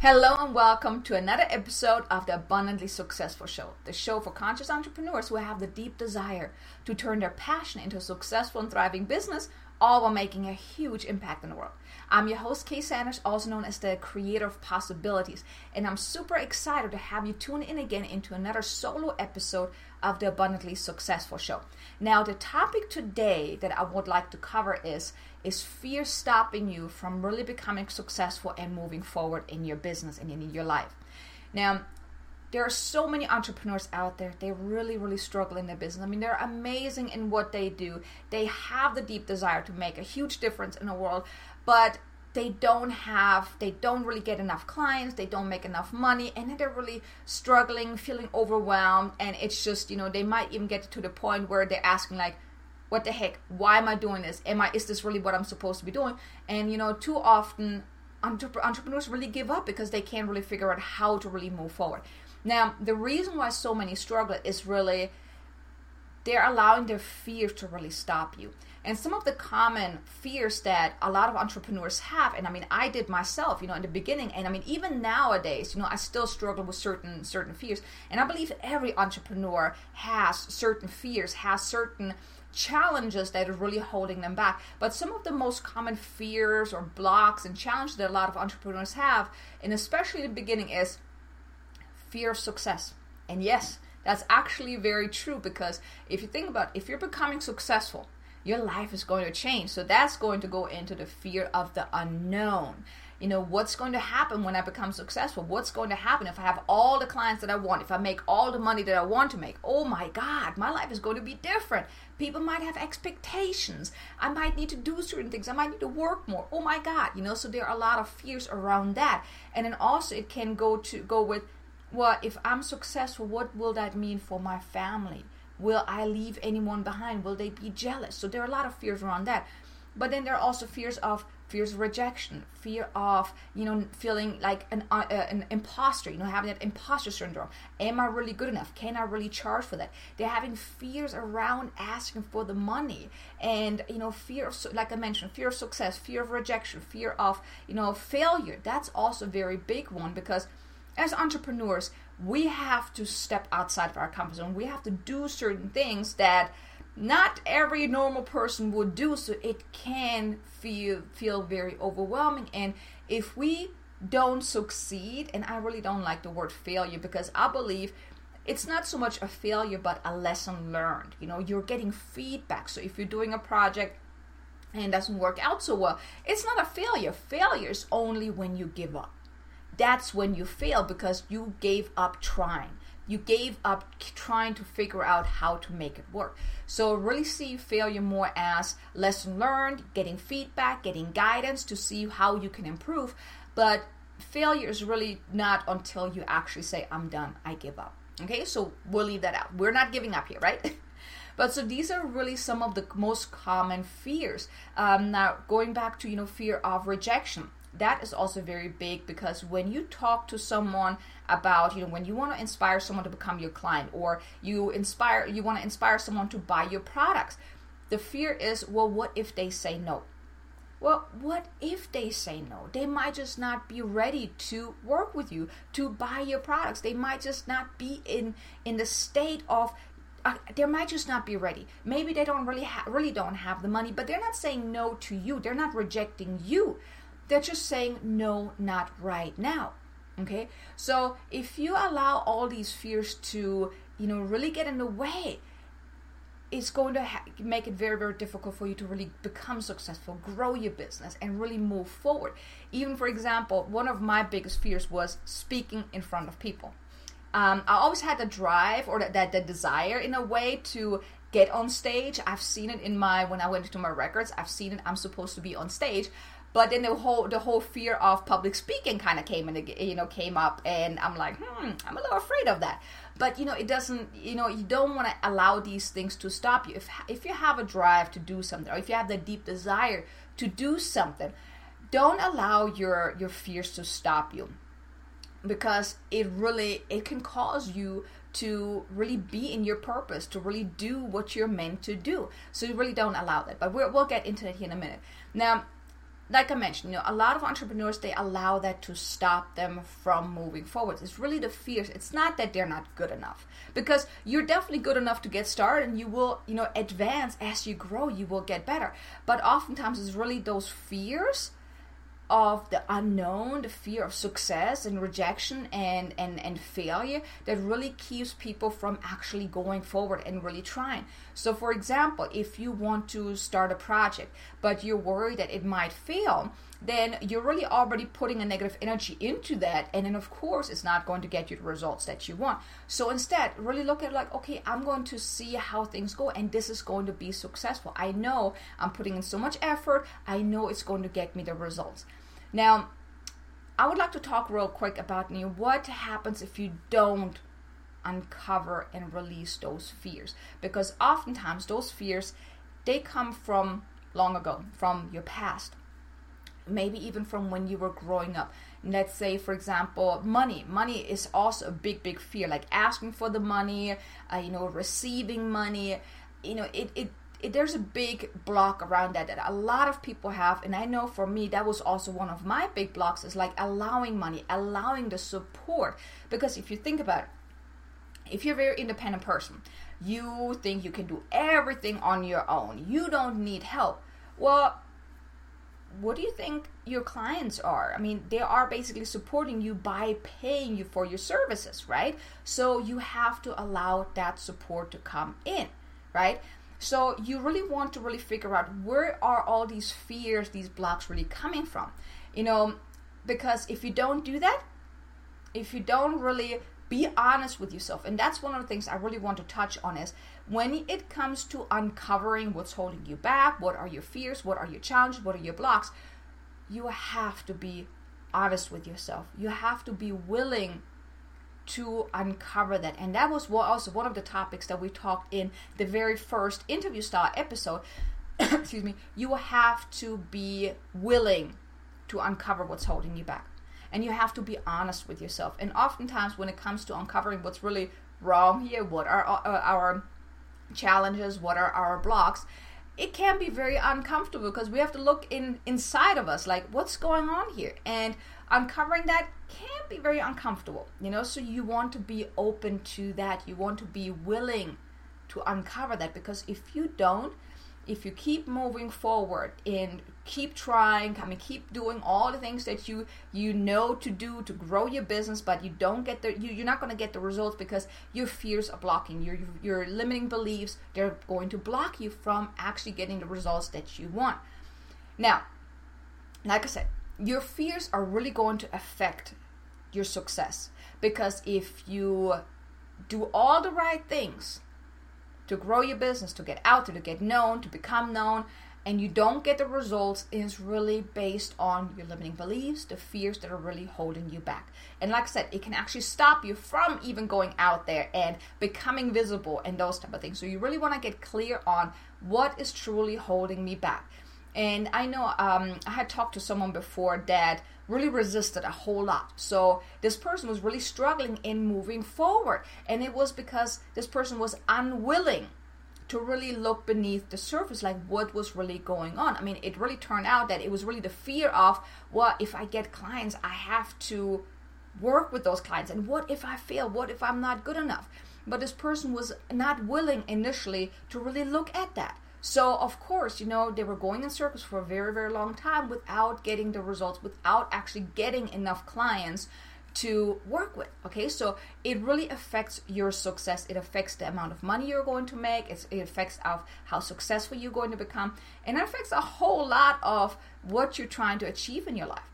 Hello and welcome to another episode of the Abundantly Successful Show, the show for conscious entrepreneurs who have the deep desire to turn their passion into a successful and thriving business, all while making a huge impact in the world. I'm your host, Kay Sanders, also known as the creator of possibilities, and I'm super excited to have you tune in again into another solo episode of the Abundantly Successful Show. Now, the topic today that I would like to cover is is fear stopping you from really becoming successful and moving forward in your business and in your life. Now, there are so many entrepreneurs out there. They really, really struggle in their business. I mean, they're amazing in what they do. They have the deep desire to make a huge difference in the world, but they don't have they don't really get enough clients they don't make enough money and they're really struggling feeling overwhelmed and it's just you know they might even get to the point where they're asking like what the heck why am i doing this am i is this really what i'm supposed to be doing and you know too often entrepreneurs really give up because they can't really figure out how to really move forward. Now the reason why so many struggle is really they're allowing their fear to really stop you. And some of the common fears that a lot of entrepreneurs have and i mean i did myself you know in the beginning and i mean even nowadays you know i still struggle with certain certain fears. And i believe every entrepreneur has certain fears has certain challenges that are really holding them back but some of the most common fears or blocks and challenges that a lot of entrepreneurs have and especially in the beginning is fear of success and yes that's actually very true because if you think about it, if you're becoming successful your life is going to change. So that's going to go into the fear of the unknown. You know, what's going to happen when I become successful? What's going to happen if I have all the clients that I want? If I make all the money that I want to make? Oh my God, my life is going to be different. People might have expectations. I might need to do certain things. I might need to work more. Oh my God, you know, so there are a lot of fears around that. And then also it can go to go with, well, if I'm successful, what will that mean for my family? Will I leave anyone behind? Will they be jealous? So there are a lot of fears around that. But then there are also fears of fears of rejection, fear of you know feeling like an uh, uh, an imposter, you know having that imposter syndrome. Am I really good enough? Can I really charge for that? They're having fears around asking for the money, and you know fear of like I mentioned, fear of success, fear of rejection, fear of you know failure. That's also a very big one because as entrepreneurs, we have to step outside of our comfort zone. We have to do certain things that not every normal person would do so it can feel feel very overwhelming and if we don't succeed and I really don't like the word failure because I believe it's not so much a failure but a lesson learned. You know, you're getting feedback. So if you're doing a project and doesn't work out so well, it's not a failure. Failure is only when you give up that's when you fail because you gave up trying. You gave up trying to figure out how to make it work. So, really see failure more as lesson learned, getting feedback, getting guidance to see how you can improve. But failure is really not until you actually say, I'm done, I give up. Okay, so we'll leave that out. We're not giving up here, right? but so these are really some of the most common fears. Um, now, going back to you know fear of rejection that is also very big because when you talk to someone about you know when you want to inspire someone to become your client or you inspire you want to inspire someone to buy your products the fear is well what if they say no well what if they say no they might just not be ready to work with you to buy your products they might just not be in in the state of uh, they might just not be ready. Maybe they don't really ha- really don't have the money, but they're not saying no to you. They're not rejecting you. They're just saying, no, not right now. Okay? So if you allow all these fears to, you know, really get in the way, it's going to ha- make it very, very difficult for you to really become successful, grow your business, and really move forward. Even, for example, one of my biggest fears was speaking in front of people. Um, I always had the drive or that, that the desire in a way to get on stage. I've seen it in my when I went to my records. I've seen it. I'm supposed to be on stage, but then the whole the whole fear of public speaking kind of came and you know came up and i'm like hmm i'm a little afraid of that but you know it doesn't you know you don't want to allow these things to stop you if if you have a drive to do something or if you have the deep desire to do something don't allow your your fears to stop you because it really it can cause you to really be in your purpose, to really do what you're meant to do. So you really don't allow that. But we will get into it here in a minute. Now, like I mentioned, you know, a lot of entrepreneurs they allow that to stop them from moving forward. It's really the fears. It's not that they're not good enough because you're definitely good enough to get started and you will, you know, advance as you grow, you will get better. But oftentimes it's really those fears of the unknown, the fear of success and rejection and, and, and failure that really keeps people from actually going forward and really trying. So, for example, if you want to start a project but you're worried that it might fail, then you're really already putting a negative energy into that. And then, of course, it's not going to get you the results that you want. So, instead, really look at like, okay, I'm going to see how things go, and this is going to be successful. I know I'm putting in so much effort, I know it's going to get me the results. Now, I would like to talk real quick about you know, what happens if you don't uncover and release those fears because oftentimes those fears they come from long ago from your past maybe even from when you were growing up. Let's say for example money. Money is also a big big fear like asking for the money uh, you know receiving money. You know it, it it, there's a big block around that that a lot of people have. And i know for me that was also one of my big blocks is like allowing money allowing the support. Because if you think about it if you're a very independent person you think you can do everything on your own. You don't need help. Well what do you think your clients are? I mean, they are basically supporting you by paying you for your services, right? So you have to allow that support to come in, right? So you really want to really figure out where are all these fears, these blocks really coming from? You know, because if you don't do that, if you don't really be honest with yourself, and that's one of the things I really want to touch on is when it comes to uncovering what's holding you back, what are your fears, what are your challenges, what are your blocks, you have to be honest with yourself. You have to be willing to uncover that. And that was also one of the topics that we talked in the very first interview style episode. Excuse me. You have to be willing to uncover what's holding you back. And you have to be honest with yourself. And oftentimes, when it comes to uncovering what's really wrong here, what are uh, our challenges, what are our blocks, it can be very uncomfortable because we have to look in inside of us like what's going on here? And uncovering that can be very uncomfortable you know? So you want to be open to that. You want to be willing to uncover that because if you don't if you keep moving forward and keep trying i mean keep doing all the things that you you know to do to grow your business but you don't get the you, you're not going to get the results because your fears are blocking your your limiting beliefs. They're going to block you from actually getting the results that you want. Now like i said your fears are really going to affect your success because if you do all the right things to grow your business, to get out there, to get known, to become known, and you don't get the results, is really based on your limiting beliefs, the fears that are really holding you back. And like I said, it can actually stop you from even going out there and becoming visible and those type of things. So you really want to get clear on what is truly holding me back. And I know um, I had talked to someone before that really resisted a whole lot. So this person was really struggling in moving forward. And it was because this person was unwilling to really look beneath the surface, like what was really going on. I mean, it really turned out that it was really the fear of, well, if I get clients, I have to work with those clients. And what if I fail? What if I'm not good enough? But this person was not willing initially to really look at that. So, of course, you know, they were going in circles for a very, very long time without getting the results, without actually getting enough clients to work with. Okay, so it really affects your success. It affects the amount of money you're going to make. It's, it affects of how successful you're going to become, and it affects a whole lot of what you're trying to achieve in your life.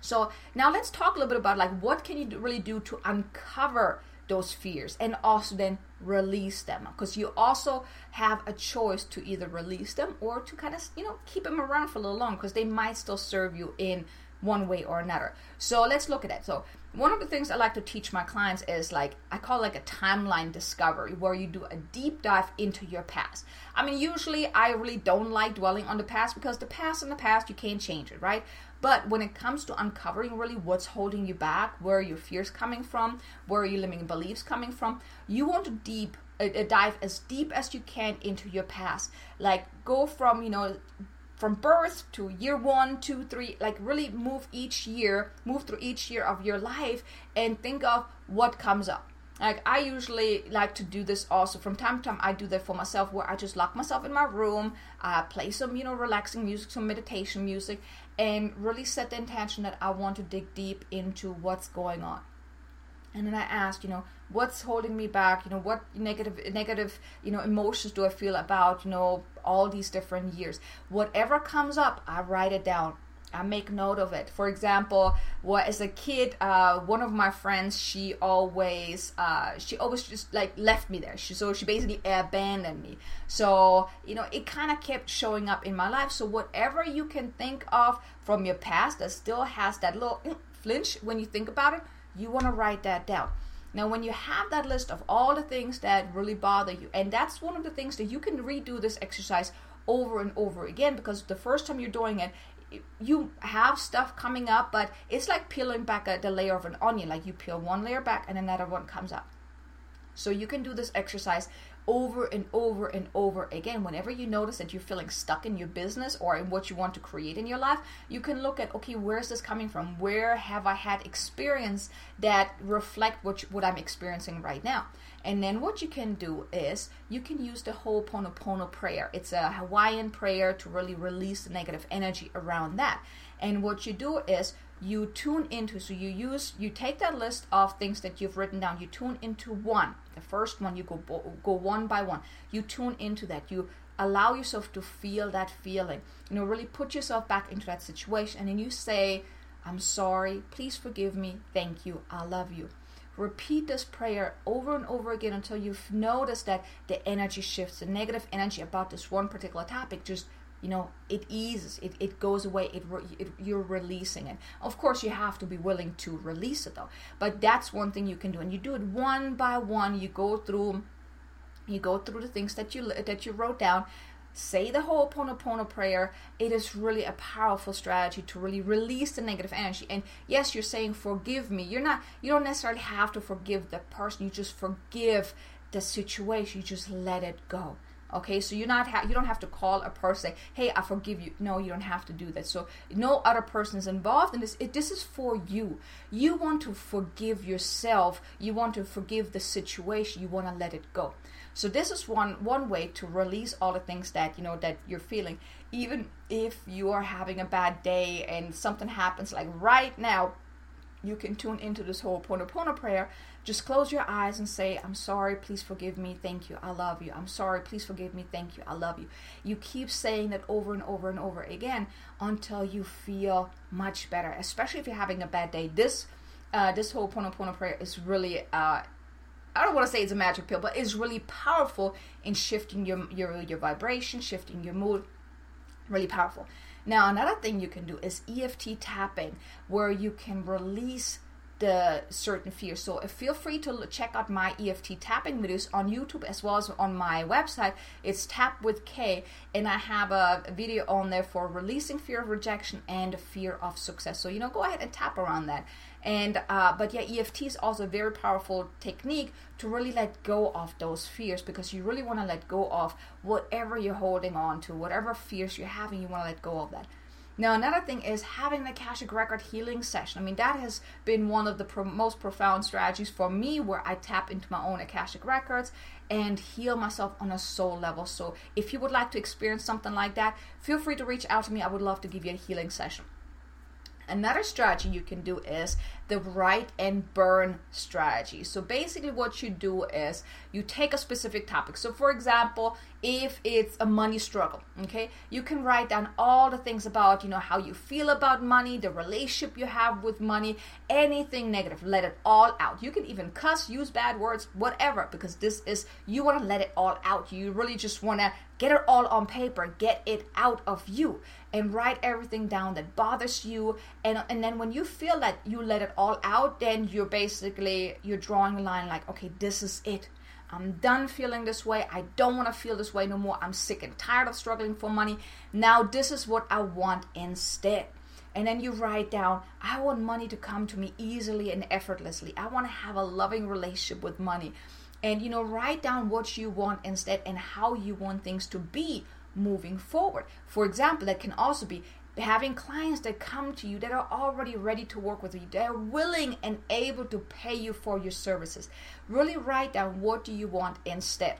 So now let's talk a little bit about like what can you really do to uncover those fears and also then release them because you also have a choice to either release them or to kind of you know keep them around for a little long because they might still serve you in one way or another. So let's look at it. So one of the things I like to teach my clients is like I call like a timeline discovery where you do a deep dive into your past. I mean, usually I really don't like dwelling on the past because the past in the past you can't change it, right? But when it comes to uncovering really what's holding you back, where your fears coming from, where your limiting beliefs coming from, you want to deep uh, uh, dive as deep as you can into your past. Like go from you know from birth to year one, two, three, like really move each year, move through each year of your life and think of what comes up. Like I usually like to do this also from time to time. I do that for myself where I just lock myself in my room, uh, play some you know relaxing music, some meditation music, and really set the intention that I want to dig deep into what's going on. And then I asked, you know, what's holding me back? You know, what negative negative you know emotions do I feel about you know all these different years? Whatever comes up, I write it down. I make note of it. For example, what as a kid, uh, one of my friends, she always, uh, she always just like left me there. She so she basically abandoned me. So you know, it kind of kept showing up in my life. So whatever you can think of from your past that still has that little flinch when you think about it, you want to write that down. Now, when you have that list of all the things that really bother you, and that's one of the things that you can redo this exercise over and over again because the first time you're doing it, you have stuff coming up, but it's like peeling back a, the layer of an onion. Like you peel one layer back and another one comes up. So you can do this exercise over and over and over again. Whenever you notice that you're feeling stuck in your business or in what you want to create in your life, you can look at okay, where's this coming from? Where have I had experience that reflect what you, what I'm experiencing right now? And then what you can do is you can use the Ho'oponopono prayer. It's a Hawaiian prayer to really release the negative energy around that. And what you do is you tune into so you use you take that list of things that you've written down. You tune into one the first one you go go one by one. You tune into that. You allow yourself to feel that feeling. You know really put yourself back into that situation and then you say i'm sorry. Please forgive me. Thank you. I love you. Repeat this prayer over and over again until you've noticed that the energy shifts the negative energy about this one particular topic just you know it eases it, it goes away it, it, you're releasing it. Of course you have to be willing to release it though but that's one thing you can do and you do it one by one. You go through you go through the things that you that you wrote down say the whole Ho'oponopono prayer. It is really a powerful strategy to really release the negative energy and yes you're saying forgive me. You're not you don't necessarily have to forgive the person you just forgive the situation you just let it go okay so you're not ha- you don't have to call a person hey i forgive you. No you don't have to do that. So no other person is involved in this. It, this is for you. You want to forgive yourself. You want to forgive the situation. You want to let it go. So this is one one way to release all the things that you know that you're feeling. Even if you are having a bad day and something happens like right now you can tune into this whole Ho'oponopono prayer just close your eyes and say, I'm sorry, please forgive me, thank you, I love you. I'm sorry, please forgive me, thank you, I love you. You keep saying that over and over and over again until you feel much better, especially if you're having a bad day. This uh, this whole Ho'oponopono prayer is really uh, I don't want to say it's a magic pill, but it's really powerful in shifting your your your vibration, shifting your mood. Really powerful. Now, another thing you can do is EFT tapping, where you can release the certain fear. So uh, feel free to check out my EFT tapping videos on YouTube as well as on my website. It's Tap with K, and I have a video on there for releasing fear of rejection and fear of success. So you know, go ahead and tap around that. And uh, but yeah, EFT is also a very powerful technique to really let go of those fears because you really want to let go of whatever you're holding on to, whatever fears you're having. You want to let go of that. Now, another thing is having the Akashic Record healing session. I mean, that has been one of the pro- most profound strategies for me where I tap into my own Akashic Records and heal myself on a soul level. So, if you would like to experience something like that, feel free to reach out to me. I would love to give you a healing session. Another strategy you can do is the write and burn strategy. So basically, what you do is you take a specific topic. So, for example, if it's a money struggle, okay, you can write down all the things about, you know, how you feel about money, the relationship you have with money, anything negative, let it all out. You can even cuss, use bad words, whatever, because this is, you want to let it all out. You really just want to get it all on paper, get it out of you, and write everything down that bothers you. And, and then when you feel that you let it all out, then you're basically, you're drawing a line like, okay, this is it I'm done feeling this way. I don't want to feel this way no more. I'm sick and tired of struggling for money. Now, this is what I want instead. And then you write down, I want money to come to me easily and effortlessly. I want to have a loving relationship with money. And, you know, write down what you want instead and how you want things to be moving forward. For example, that can also be having clients that come to you that are already ready to work with you they're willing and able to pay you for your services. Really write down what do you want instead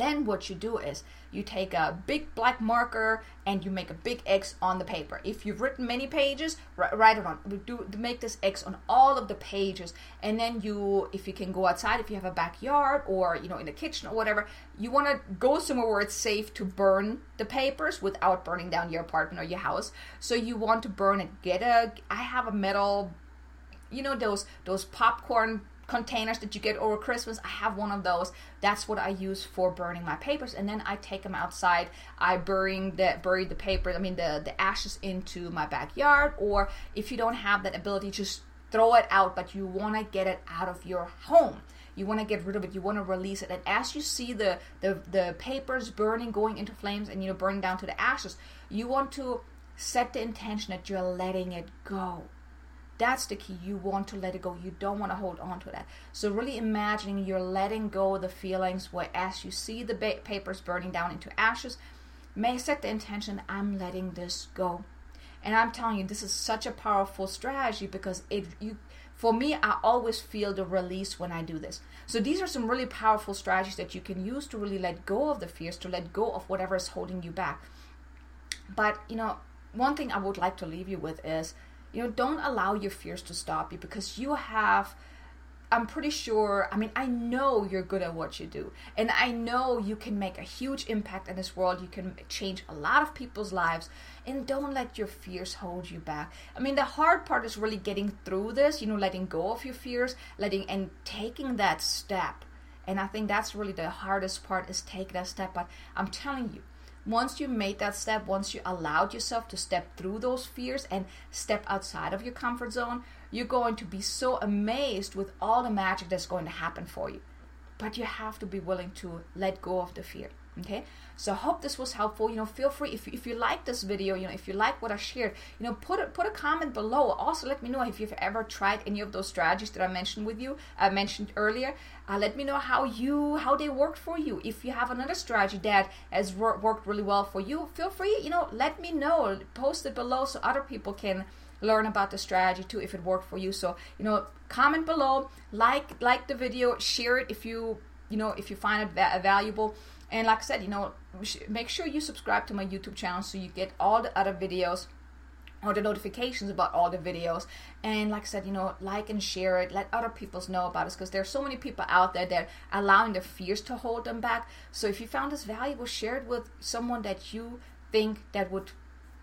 then what you do is you take a big black marker and you make a big X on the paper. If you've written many pages, write it on. Do make this X on all of the pages, and then you, if you can go outside, if you have a backyard or you know in the kitchen or whatever, you want to go somewhere where it's safe to burn the papers without burning down your apartment or your house. So you want to burn it. Get a. I have a metal you know those those popcorn containers that you get over Christmas. I have one of those. That's what I use for burning my papers, and then I take them outside. I bury the bury the paper. I mean the the ashes into my backyard, or if you don't have that ability, just throw it out. But you want to get it out of your home. You want to get rid of it. You want to release it. And as you see the, the the papers burning, going into flames, and you know burning down to the ashes, you want to set the intention that you're letting it go that's the key. You want to let it go. You don't want to hold on to that. So, really imagining you're letting go of the feelings where, as you see the ba- papers burning down into ashes, may set the intention I'm letting this go. And I'm telling you, this is such a powerful strategy because it you for me, I always feel the release when I do this. So these are some really powerful strategies that you can use to really let go of the fears, to let go of whatever is holding you back. But you know, one thing I would like to leave you with is you know don't allow your fears to stop you because you have I'm pretty sure, I mean, I know you're good at what you do. And I know you can make a huge impact in this world. You can change a lot of people's lives. And don't let your fears hold you back. I mean, the hard part is really getting through this, you know, letting go of your fears, letting and taking that step. And I think that's really the hardest part is take that step. But I'm telling you, once you made that step, once you allowed yourself to step through those fears and step outside of your comfort zone, you're going to be so amazed with all the magic that's going to happen for you. But you have to be willing to let go of the fear okay? So i hope this was helpful. You know feel free if, if you like this video you know if you like what i shared you know put a, put a comment below. Also let me know if you've ever tried any of those strategies that i mentioned with you i mentioned earlier. Uh, let me know how you how they worked for you. If you have another strategy that has wor- worked really well for you feel free you know let me know. Post it below so other people can learn about the strategy too if it worked for you. So you know comment below like like the video share it if you you know if you find it va- valuable and like I said, you know, make sure you subscribe to my YouTube channel so you get all the other videos or the notifications about all the videos. And like I said, you know, like and share it. Let other people know about us because there's so many people out there that are allowing their fears to hold them back. So if you found this valuable, share it with someone that you think that would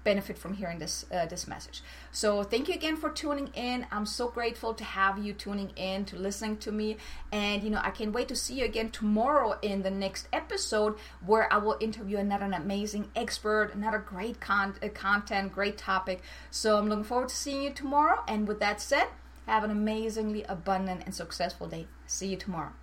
benefit from hearing this uh, this message. So thank you again for tuning in. I'm so grateful to have you tuning in to listening to me, and you know I can't wait to see you again tomorrow in the next episode where I will interview another amazing expert, another great con- uh, content, great topic. So I'm looking forward to seeing you tomorrow. And with that said, have an amazingly abundant and successful day. See you tomorrow.